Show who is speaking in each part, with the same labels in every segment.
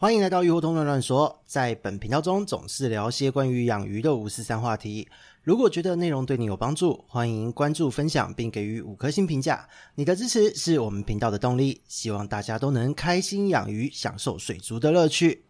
Speaker 1: 欢迎来到鱼活通乱乱说，在本频道中总是聊些关于养鱼的五四三话题。如果觉得内容对你有帮助，欢迎关注、分享并给予五颗星评价。你的支持是我们频道的动力。希望大家都能开心养鱼，享受水族的乐趣。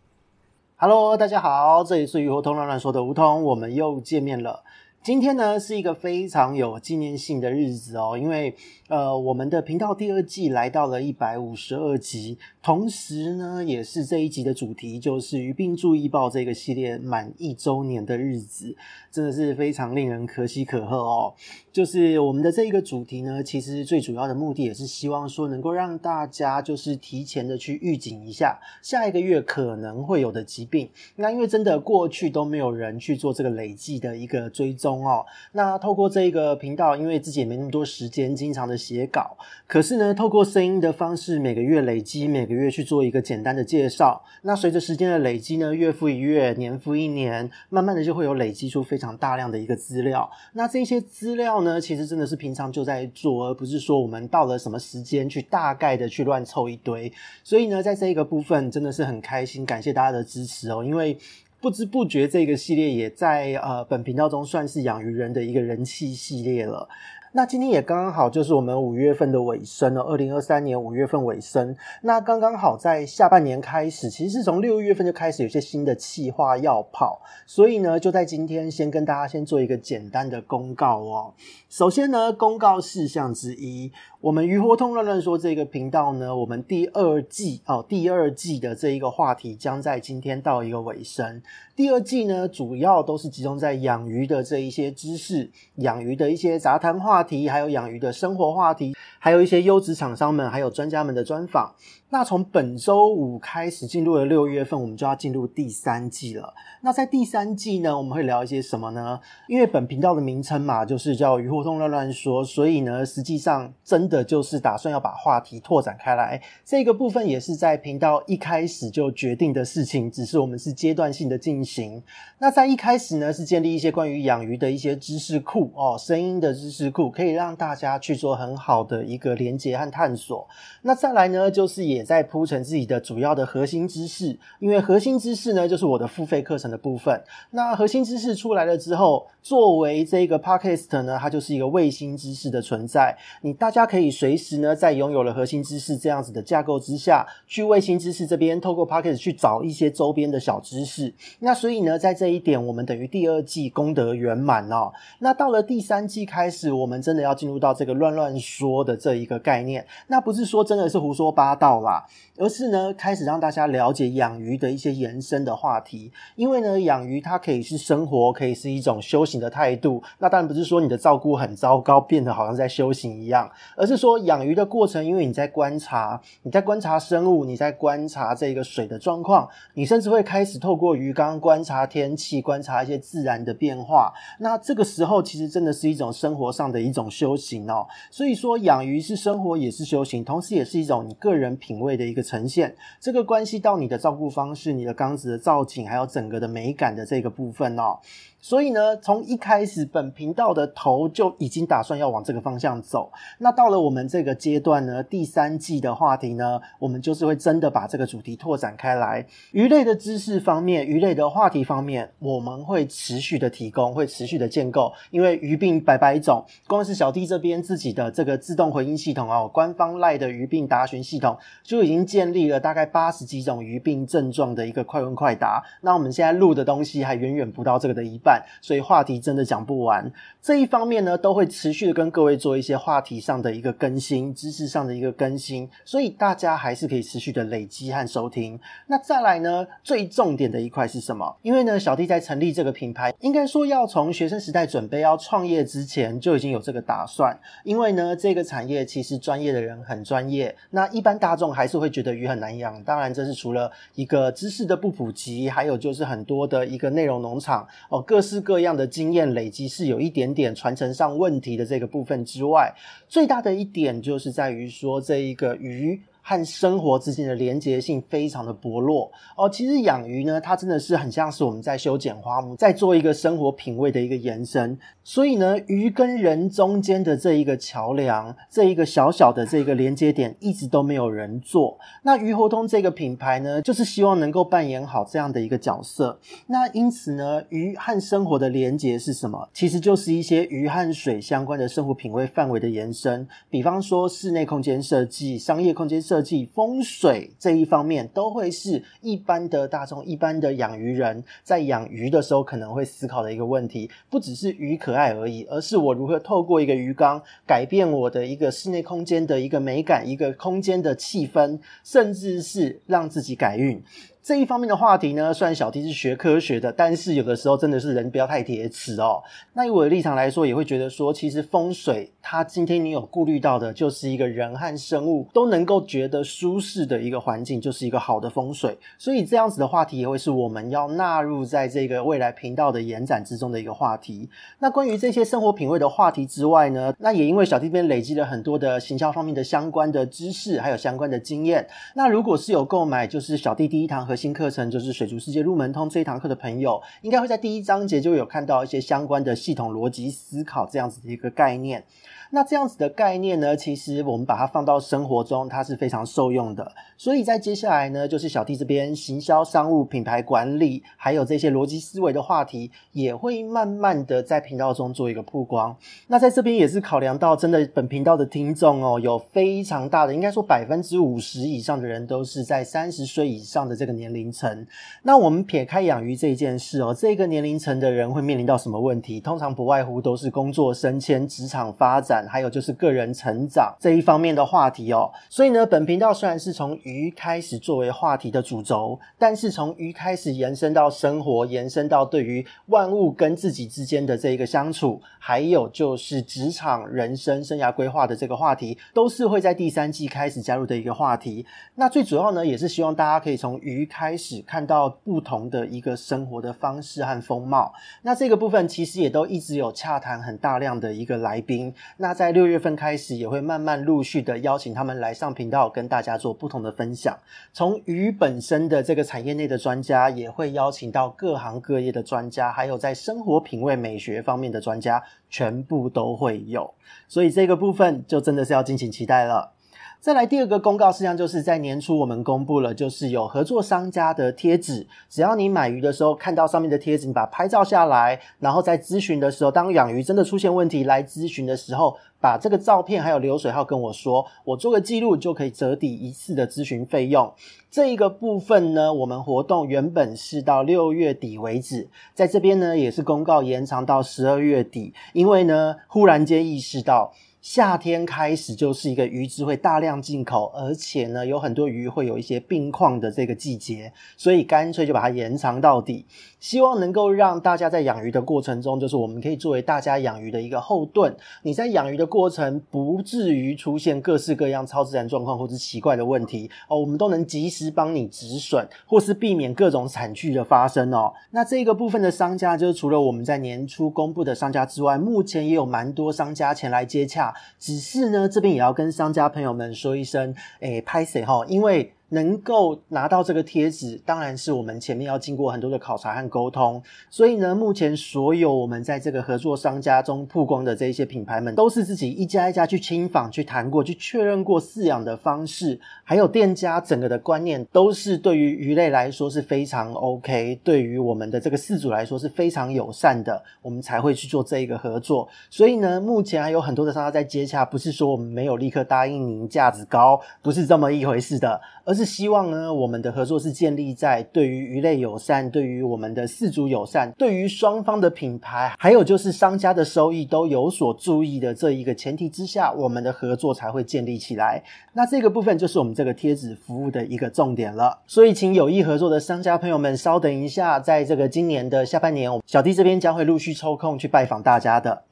Speaker 1: Hello，大家好，这里是鱼活通乱乱说的梧桐，我们又见面了。今天呢是一个非常有纪念性的日子哦，因为呃我们的频道第二季来到了一百五十二集，同时呢也是这一集的主题就是于病注意报这个系列满一周年的日子，真的是非常令人可喜可贺哦。就是我们的这一个主题呢，其实最主要的目的也是希望说能够让大家就是提前的去预警一下下一个月可能会有的疾病。那因为真的过去都没有人去做这个累计的一个追踪。哦，那透过这一个频道，因为自己也没那么多时间，经常的写稿，可是呢，透过声音的方式，每个月累积，每个月去做一个简单的介绍。那随着时间的累积呢，月复一月，年复一年，慢慢的就会有累积出非常大量的一个资料。那这些资料呢，其实真的是平常就在做，而不是说我们到了什么时间去大概的去乱凑一堆。所以呢，在这一个部分真的是很开心，感谢大家的支持哦，因为。不知不觉，这个系列也在呃本频道中算是养鱼人的一个人气系列了。那今天也刚刚好，就是我们五月份的尾声了，二零二三年五月份尾声。那刚刚好在下半年开始，其实是从六月份就开始有些新的企划要跑，所以呢，就在今天先跟大家先做一个简单的公告哦。首先呢，公告事项之一，我们鱼活通乱乱说这个频道呢，我们第二季哦，第二季的这一个话题将在今天到一个尾声。第二季呢，主要都是集中在养鱼的这一些知识、养鱼的一些杂谈话题，还有养鱼的生活话题，还有一些优质厂商们，还有专家们的专访。那从本周五开始进入了六月份，我们就要进入第三季了。那在第三季呢，我们会聊一些什么呢？因为本频道的名称嘛，就是叫鱼互通乱乱说，所以呢，实际上真的就是打算要把话题拓展开来。这个部分也是在频道一开始就决定的事情，只是我们是阶段性的进行。那在一开始呢，是建立一些关于养鱼的一些知识库哦，声音的知识库，可以让大家去做很好的一个连接和探索。那再来呢，就是也。也在铺陈自己的主要的核心知识，因为核心知识呢，就是我的付费课程的部分。那核心知识出来了之后，作为这个 podcast 呢，它就是一个卫星知识的存在。你大家可以随时呢，在拥有了核心知识这样子的架构之下，去卫星知识这边透过 podcast 去找一些周边的小知识。那所以呢，在这一点，我们等于第二季功德圆满哦。那到了第三季开始，我们真的要进入到这个乱乱说的这一个概念。那不是说真的是胡说八道了啦。而是呢，开始让大家了解养鱼的一些延伸的话题。因为呢，养鱼它可以是生活，可以是一种修行的态度。那当然不是说你的照顾很糟糕，变得好像在修行一样，而是说养鱼的过程，因为你在观察，你在观察生物，你在观察这个水的状况，你甚至会开始透过鱼缸观察天气，观察一些自然的变化。那这个时候，其实真的是一种生活上的一种修行哦。所以说，养鱼是生活，也是修行，同时也是一种你个人品味的一个呈现，这个关系到你的照顾方式、你的缸子的造景，还有整个的美感的这个部分哦。所以呢，从一开始本频道的头就已经打算要往这个方向走。那到了我们这个阶段呢，第三季的话题呢，我们就是会真的把这个主题拓展开来。鱼类的知识方面，鱼类的话题方面，我们会持续的提供，会持续的建构。因为鱼病百百种，光是小弟这边自己的这个自动回应系统哦，官方赖的鱼病答询系统就已经建立了大概八十几种鱼病症状的一个快问快答。那我们现在录的东西还远远不到这个的一半。所以话题真的讲不完。这一方面呢，都会持续的跟各位做一些话题上的一个更新，知识上的一个更新。所以大家还是可以持续的累积和收听。那再来呢，最重点的一块是什么？因为呢，小弟在成立这个品牌，应该说要从学生时代准备要创业之前就已经有这个打算。因为呢，这个产业其实专业的人很专业，那一般大众还是会觉得鱼很难养。当然，这是除了一个知识的不普及，还有就是很多的一个内容农场哦，各。各式各样的经验累积是有一点点传承上问题的这个部分之外，最大的一点就是在于说这一个鱼。和生活之间的连结性非常的薄弱哦。其实养鱼呢，它真的是很像是我们在修剪花木，在做一个生活品味的一个延伸。所以呢，鱼跟人中间的这一个桥梁，这一个小小的这个连接点，一直都没有人做。那鱼活通这个品牌呢，就是希望能够扮演好这样的一个角色。那因此呢，鱼和生活的连结是什么？其实就是一些鱼和水相关的生活品味范围的延伸。比方说，室内空间设计、商业空间设设计、风水这一方面，都会是一般的大众、一般的养鱼人在养鱼的时候可能会思考的一个问题。不只是鱼可爱而已，而是我如何透过一个鱼缸改变我的一个室内空间的一个美感，一个空间的气氛，甚至是让自己改运。这一方面的话题呢，虽然小弟是学科学的，但是有的时候真的是人不要太铁齿哦。那以我的立场来说，也会觉得说，其实风水它今天你有顾虑到的，就是一个人和生物都能够觉得舒适的一个环境，就是一个好的风水。所以这样子的话题也会是我们要纳入在这个未来频道的延展之中的一个话题。那关于这些生活品味的话题之外呢，那也因为小弟这边累积了很多的行销方面的相关的知识，还有相关的经验。那如果是有购买，就是小弟第一堂核心课程就是水族世界入门通这一堂课的朋友，应该会在第一章节就有看到一些相关的系统逻辑思考这样子的一个概念。那这样子的概念呢，其实我们把它放到生活中，它是非常受用的。所以在接下来呢，就是小弟这边行销、商务、品牌管理，还有这些逻辑思维的话题，也会慢慢的在频道中做一个曝光。那在这边也是考量到，真的本频道的听众哦，有非常大的，应该说百分之五十以上的人都是在三十岁以上的这个年龄层。那我们撇开养鱼这一件事哦，这个年龄层的人会面临到什么问题？通常不外乎都是工作升迁、职场发展。还有就是个人成长这一方面的话题哦，所以呢，本频道虽然是从鱼开始作为话题的主轴，但是从鱼开始延伸到生活，延伸到对于万物跟自己之间的这一个相处，还有就是职场、人生、生涯规划的这个话题，都是会在第三季开始加入的一个话题。那最主要呢，也是希望大家可以从鱼开始看到不同的一个生活的方式和风貌。那这个部分其实也都一直有洽谈很大量的一个来宾。那在六月份开始，也会慢慢陆续的邀请他们来上频道，跟大家做不同的分享。从鱼本身的这个产业内的专家，也会邀请到各行各业的专家，还有在生活品味美学方面的专家，全部都会有。所以这个部分就真的是要敬请期待了。再来第二个公告事项，就是在年初我们公布了，就是有合作商家的贴纸。只要你买鱼的时候看到上面的贴纸，你把拍照下来，然后在咨询的时候，当养鱼真的出现问题来咨询的时候，把这个照片还有流水号跟我说，我做个记录就可以折抵一次的咨询费用。这一个部分呢，我们活动原本是到六月底为止，在这边呢也是公告延长到十二月底，因为呢忽然间意识到。夏天开始就是一个鱼只会大量进口，而且呢有很多鱼会有一些病况的这个季节，所以干脆就把它延长到底，希望能够让大家在养鱼的过程中，就是我们可以作为大家养鱼的一个后盾。你在养鱼的过程不至于出现各式各样超自然状况或是奇怪的问题哦，我们都能及时帮你止损，或是避免各种惨剧的发生哦。那这个部分的商家，就是除了我们在年初公布的商家之外，目前也有蛮多商家前来接洽。只是呢，这边也要跟商家朋友们说一声，诶，拍谁哈，因为。能够拿到这个贴纸，当然是我们前面要经过很多的考察和沟通。所以呢，目前所有我们在这个合作商家中曝光的这一些品牌们，都是自己一家一家去亲访、去谈过、去确认过饲养的方式，还有店家整个的观念，都是对于鱼类来说是非常 OK，对于我们的这个饲主来说是非常友善的，我们才会去做这一个合作。所以呢，目前还有很多的商家在接洽，不是说我们没有立刻答应您，价值高，不是这么一回事的，而是希望呢，我们的合作是建立在对于鱼类友善、对于我们的饲主友善、对于双方的品牌，还有就是商家的收益都有所注意的这一个前提之下，我们的合作才会建立起来。那这个部分就是我们这个贴纸服务的一个重点了。所以，请有意合作的商家朋友们稍等一下，在这个今年的下半年，小弟这边将会陆续抽空去拜访大家的。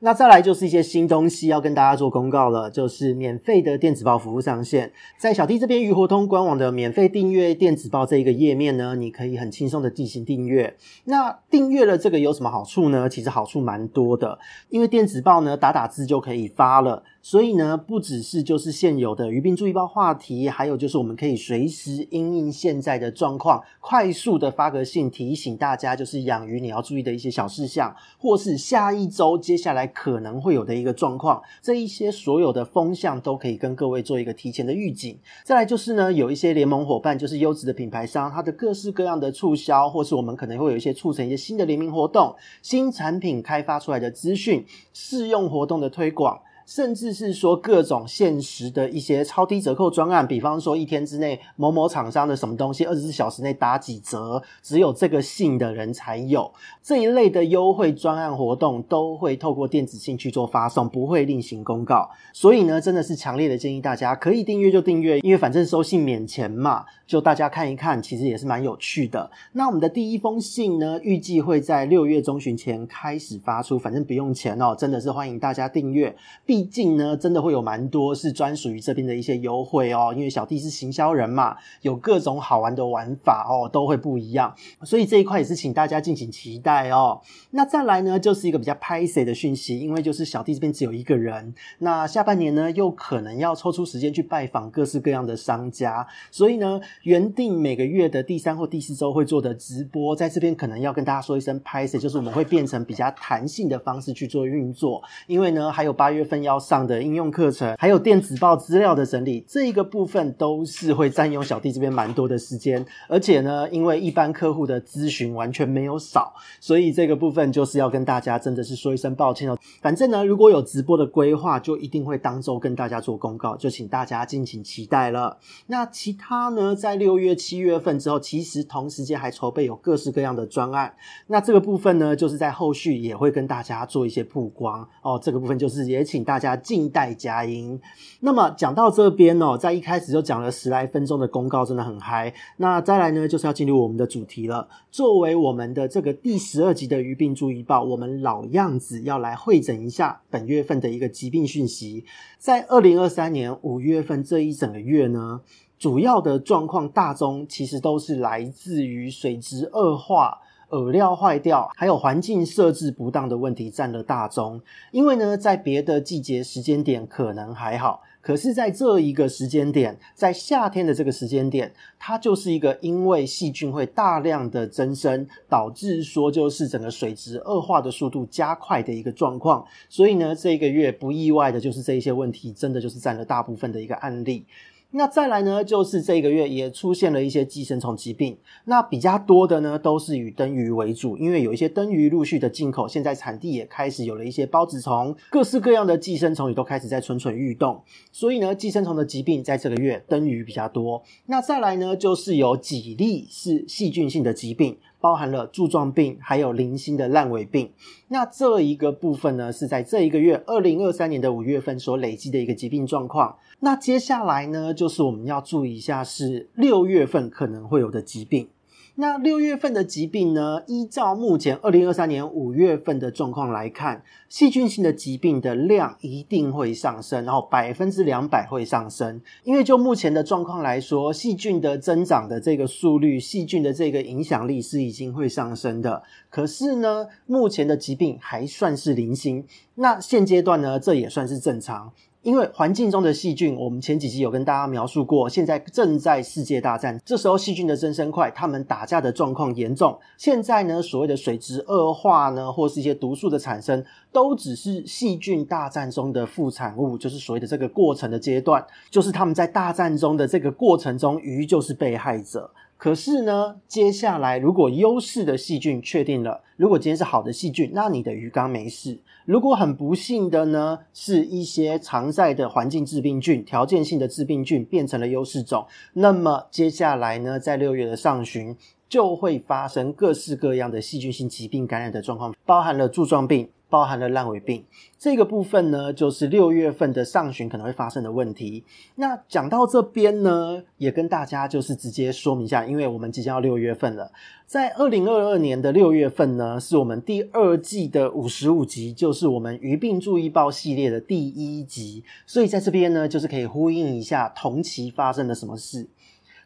Speaker 1: 那再来就是一些新东西要跟大家做公告了，就是免费的电子报服务上线，在小弟这边鱼活通官网的免费订阅电子报这一个页面呢，你可以很轻松的进行订阅。那订阅了这个有什么好处呢？其实好处蛮多的，因为电子报呢打打字就可以发了。所以呢，不只是就是现有的鱼病注意包话题，还有就是我们可以随时因应现在的状况，快速的发个信提醒大家，就是养鱼你要注意的一些小事项，或是下一周接下来可能会有的一个状况，这一些所有的风向都可以跟各位做一个提前的预警。再来就是呢，有一些联盟伙伴，就是优质的品牌商，它的各式各样的促销，或是我们可能会有一些促成一些新的联名活动、新产品开发出来的资讯、试用活动的推广。甚至是说各种限时的一些超低折扣专案，比方说一天之内某某厂商的什么东西，二十四小时内打几折，只有这个信的人才有这一类的优惠专案活动，都会透过电子信去做发送，不会另行公告。所以呢，真的是强烈的建议大家可以订阅就订阅，因为反正收信免钱嘛，就大家看一看，其实也是蛮有趣的。那我们的第一封信呢，预计会在六月中旬前开始发出，反正不用钱哦，真的是欢迎大家订阅。毕竟呢，真的会有蛮多是专属于这边的一些优惠哦，因为小弟是行销人嘛，有各种好玩的玩法哦，都会不一样，所以这一块也是请大家敬请期待哦。那再来呢，就是一个比较拍谢的讯息，因为就是小弟这边只有一个人，那下半年呢又可能要抽出时间去拜访各式各样的商家，所以呢，原定每个月的第三或第四周会做的直播，在这边可能要跟大家说一声拍谢，就是我们会变成比较弹性的方式去做运作，因为呢，还有八月份。要上的应用课程，还有电子报资料的整理，这一个部分都是会占用小弟这边蛮多的时间。而且呢，因为一般客户的咨询完全没有少，所以这个部分就是要跟大家真的是说一声抱歉哦。反正呢，如果有直播的规划，就一定会当周跟大家做公告，就请大家敬请期待了。那其他呢，在六月、七月份之后，其实同时间还筹备有各式各样的专案。那这个部分呢，就是在后续也会跟大家做一些曝光哦。这个部分就是也请大。大家静待佳音。那么讲到这边哦，在一开始就讲了十来分钟的公告，真的很嗨。那再来呢，就是要进入我们的主题了。作为我们的这个第十二集的鱼病注意报，我们老样子要来汇整一下本月份的一个疾病讯息。在二零二三年五月份这一整个月呢，主要的状况大宗其实都是来自于水质恶化。饵料坏掉，还有环境设置不当的问题占了大宗。因为呢，在别的季节时间点可能还好，可是在这一个时间点，在夏天的这个时间点，它就是一个因为细菌会大量的增生，导致说就是整个水质恶化的速度加快的一个状况。所以呢，这个月不意外的就是这一些问题，真的就是占了大部分的一个案例。那再来呢，就是这个月也出现了一些寄生虫疾病。那比较多的呢，都是以灯鱼为主，因为有一些灯鱼陆续的进口，现在产地也开始有了一些孢子虫，各式各样的寄生虫也都开始在蠢蠢欲动。所以呢，寄生虫的疾病在这个月灯鱼比较多。那再来呢，就是有几例是细菌性的疾病。包含了柱状病，还有零星的烂尾病。那这一个部分呢，是在这一个月，二零二三年的五月份所累积的一个疾病状况。那接下来呢，就是我们要注意一下，是六月份可能会有的疾病。那六月份的疾病呢？依照目前二零二三年五月份的状况来看，细菌性的疾病的量一定会上升，然后百分之两百会上升。因为就目前的状况来说，细菌的增长的这个速率，细菌的这个影响力是已经会上升的。可是呢，目前的疾病还算是零星。那现阶段呢，这也算是正常。因为环境中的细菌，我们前几集有跟大家描述过，现在正在世界大战，这时候细菌的增生快，他们打架的状况严重。现在呢，所谓的水质恶化呢，或是一些毒素的产生，都只是细菌大战中的副产物，就是所谓的这个过程的阶段，就是他们在大战中的这个过程中，鱼就是被害者。可是呢，接下来如果优势的细菌确定了，如果今天是好的细菌，那你的鱼缸没事。如果很不幸的呢，是一些常在的环境致病菌、条件性的致病菌变成了优势种，那么接下来呢，在六月的上旬就会发生各式各样的细菌性疾病感染的状况，包含了柱状病。包含了烂尾病这个部分呢，就是六月份的上旬可能会发生的问题。那讲到这边呢，也跟大家就是直接说明一下，因为我们即将要六月份了，在二零二二年的六月份呢，是我们第二季的五十五集，就是我们鱼病注意报系列的第一集，所以在这边呢，就是可以呼应一下同期发生了什么事。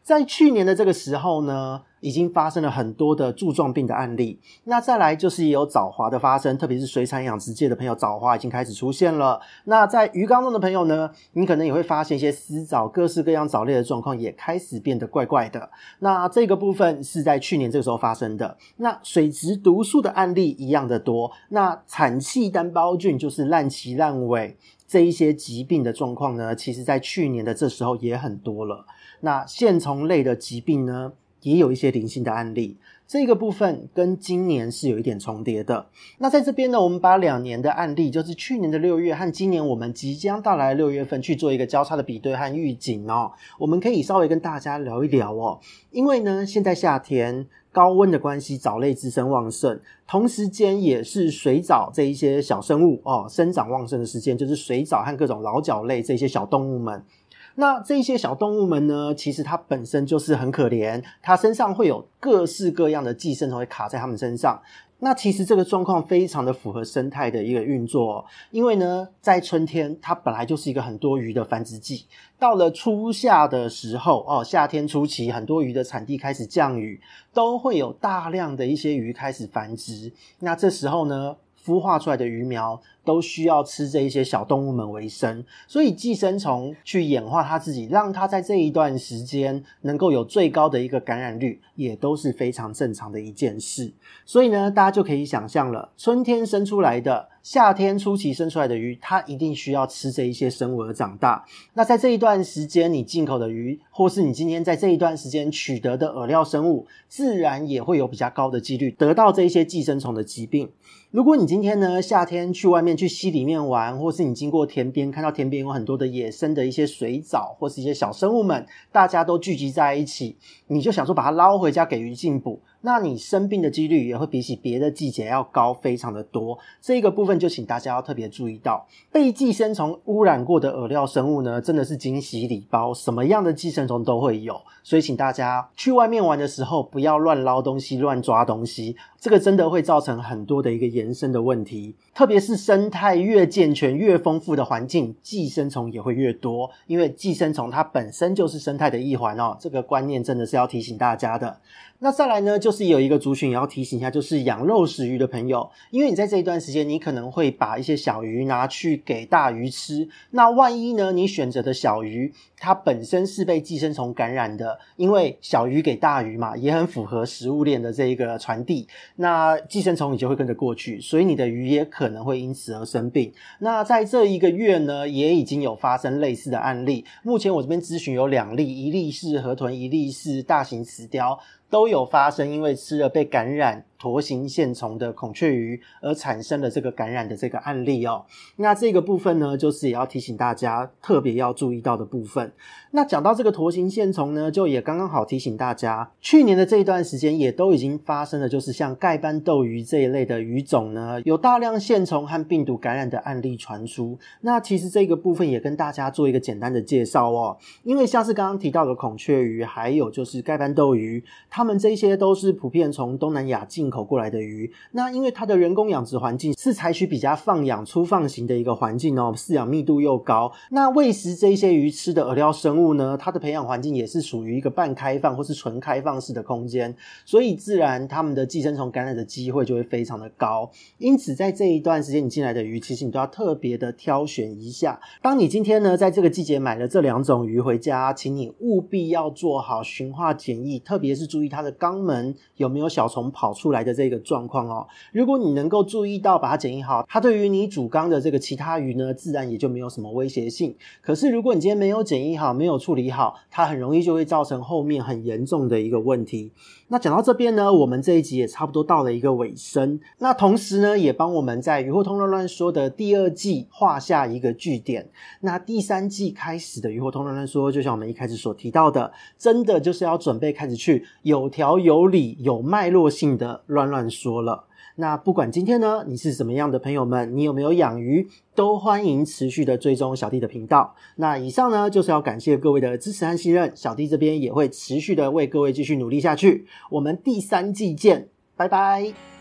Speaker 1: 在去年的这个时候呢，已经发生了很多的柱状病的案例。那再来就是也有藻华的发生，特别是水产养殖界的朋友，藻华已经开始出现了。那在鱼缸中的朋友呢，你可能也会发现一些丝藻，各式各样藻类的状况也开始变得怪怪的。那这个部分是在去年这个时候发生的。那水质毒素的案例一样的多。那产气单胞菌就是烂鳍烂尾这一些疾病的状况呢，其实在去年的这时候也很多了。那线虫类的疾病呢，也有一些零星的案例，这个部分跟今年是有一点重叠的。那在这边呢，我们把两年的案例，就是去年的六月和今年我们即将到来的六月份去做一个交叉的比对和预警哦。我们可以稍微跟大家聊一聊哦，因为呢，现在夏天高温的关系，藻类滋生旺盛，同时间也是水藻这一些小生物哦生长旺盛的时间，就是水藻和各种老藻类这些小动物们。那这些小动物们呢，其实它本身就是很可怜，它身上会有各式各样的寄生虫会卡在它们身上。那其实这个状况非常的符合生态的一个运作，因为呢，在春天它本来就是一个很多鱼的繁殖季，到了初夏的时候哦，夏天初期很多鱼的产地开始降雨，都会有大量的一些鱼开始繁殖。那这时候呢，孵化出来的鱼苗。都需要吃这一些小动物们为生，所以寄生虫去演化它自己，让它在这一段时间能够有最高的一个感染率，也都是非常正常的一件事。所以呢，大家就可以想象了，春天生出来的、夏天初期生出来的鱼，它一定需要吃这一些生物而长大。那在这一段时间，你进口的鱼，或是你今天在这一段时间取得的饵料生物，自然也会有比较高的几率得到这一些寄生虫的疾病。如果你今天呢，夏天去外面去溪里面玩，或是你经过田边，看到田边有很多的野生的一些水藻，或是一些小生物们，大家都聚集在一起，你就想说把它捞回家给鱼进补。那你生病的几率也会比起别的季节要高非常的多，这个部分就请大家要特别注意到，被寄生虫污染过的饵料生物呢，真的是惊喜礼包，什么样的寄生虫都会有，所以请大家去外面玩的时候不要乱捞东西、乱抓东西，这个真的会造成很多的一个延伸的问题，特别是生态越健全、越丰富的环境，寄生虫也会越多，因为寄生虫它本身就是生态的一环哦，这个观念真的是要提醒大家的。那再来呢，就是有一个族群也要提醒一下，就是养肉食鱼的朋友，因为你在这一段时间，你可能会把一些小鱼拿去给大鱼吃。那万一呢，你选择的小鱼它本身是被寄生虫感染的，因为小鱼给大鱼嘛，也很符合食物链的这一个传递，那寄生虫你就会跟着过去，所以你的鱼也可能会因此而生病。那在这一个月呢，也已经有发生类似的案例。目前我这边咨询有两例，一例是河豚，一例是大型石雕。都有发生，因为吃了被感染驼形线虫的孔雀鱼而产生了这个感染的这个案例哦。那这个部分呢，就是也要提醒大家特别要注意到的部分。那讲到这个驼形线虫呢，就也刚刚好提醒大家，去年的这一段时间也都已经发生了，就是像盖斑斗鱼这一类的鱼种呢，有大量线虫和病毒感染的案例传出。那其实这个部分也跟大家做一个简单的介绍哦，因为像是刚刚提到的孔雀鱼，还有就是盖斑斗鱼，它他们这些都是普遍从东南亚进口过来的鱼。那因为它的人工养殖环境是采取比较放养、粗放型的一个环境哦，饲养密度又高，那喂食这些鱼吃的饵料生物。物呢，它的培养环境也是属于一个半开放或是纯开放式的空间，所以自然它们的寄生虫感染的机会就会非常的高。因此，在这一段时间你进来的鱼，其实你都要特别的挑选一下。当你今天呢，在这个季节买了这两种鱼回家，请你务必要做好驯化检疫，特别是注意它的肛门有没有小虫跑出来的这个状况哦。如果你能够注意到，把它检疫好，它对于你主缸的这个其他鱼呢，自然也就没有什么威胁性。可是，如果你今天没有检疫好，没有处理好，它很容易就会造成后面很严重的一个问题。那讲到这边呢，我们这一集也差不多到了一个尾声。那同时呢，也帮我们在鱼货通乱乱说的第二季画下一个句点。那第三季开始的鱼货通乱乱说，就像我们一开始所提到的，真的就是要准备开始去有条有理、有脉络性的乱乱说了。那不管今天呢，你是什么样的朋友们，你有没有养鱼，都欢迎持续的追踪小弟的频道。那以上呢，就是要感谢各位的支持和信任，小弟这边也会持续的为各位继续努力下去。我们第三季见，拜拜。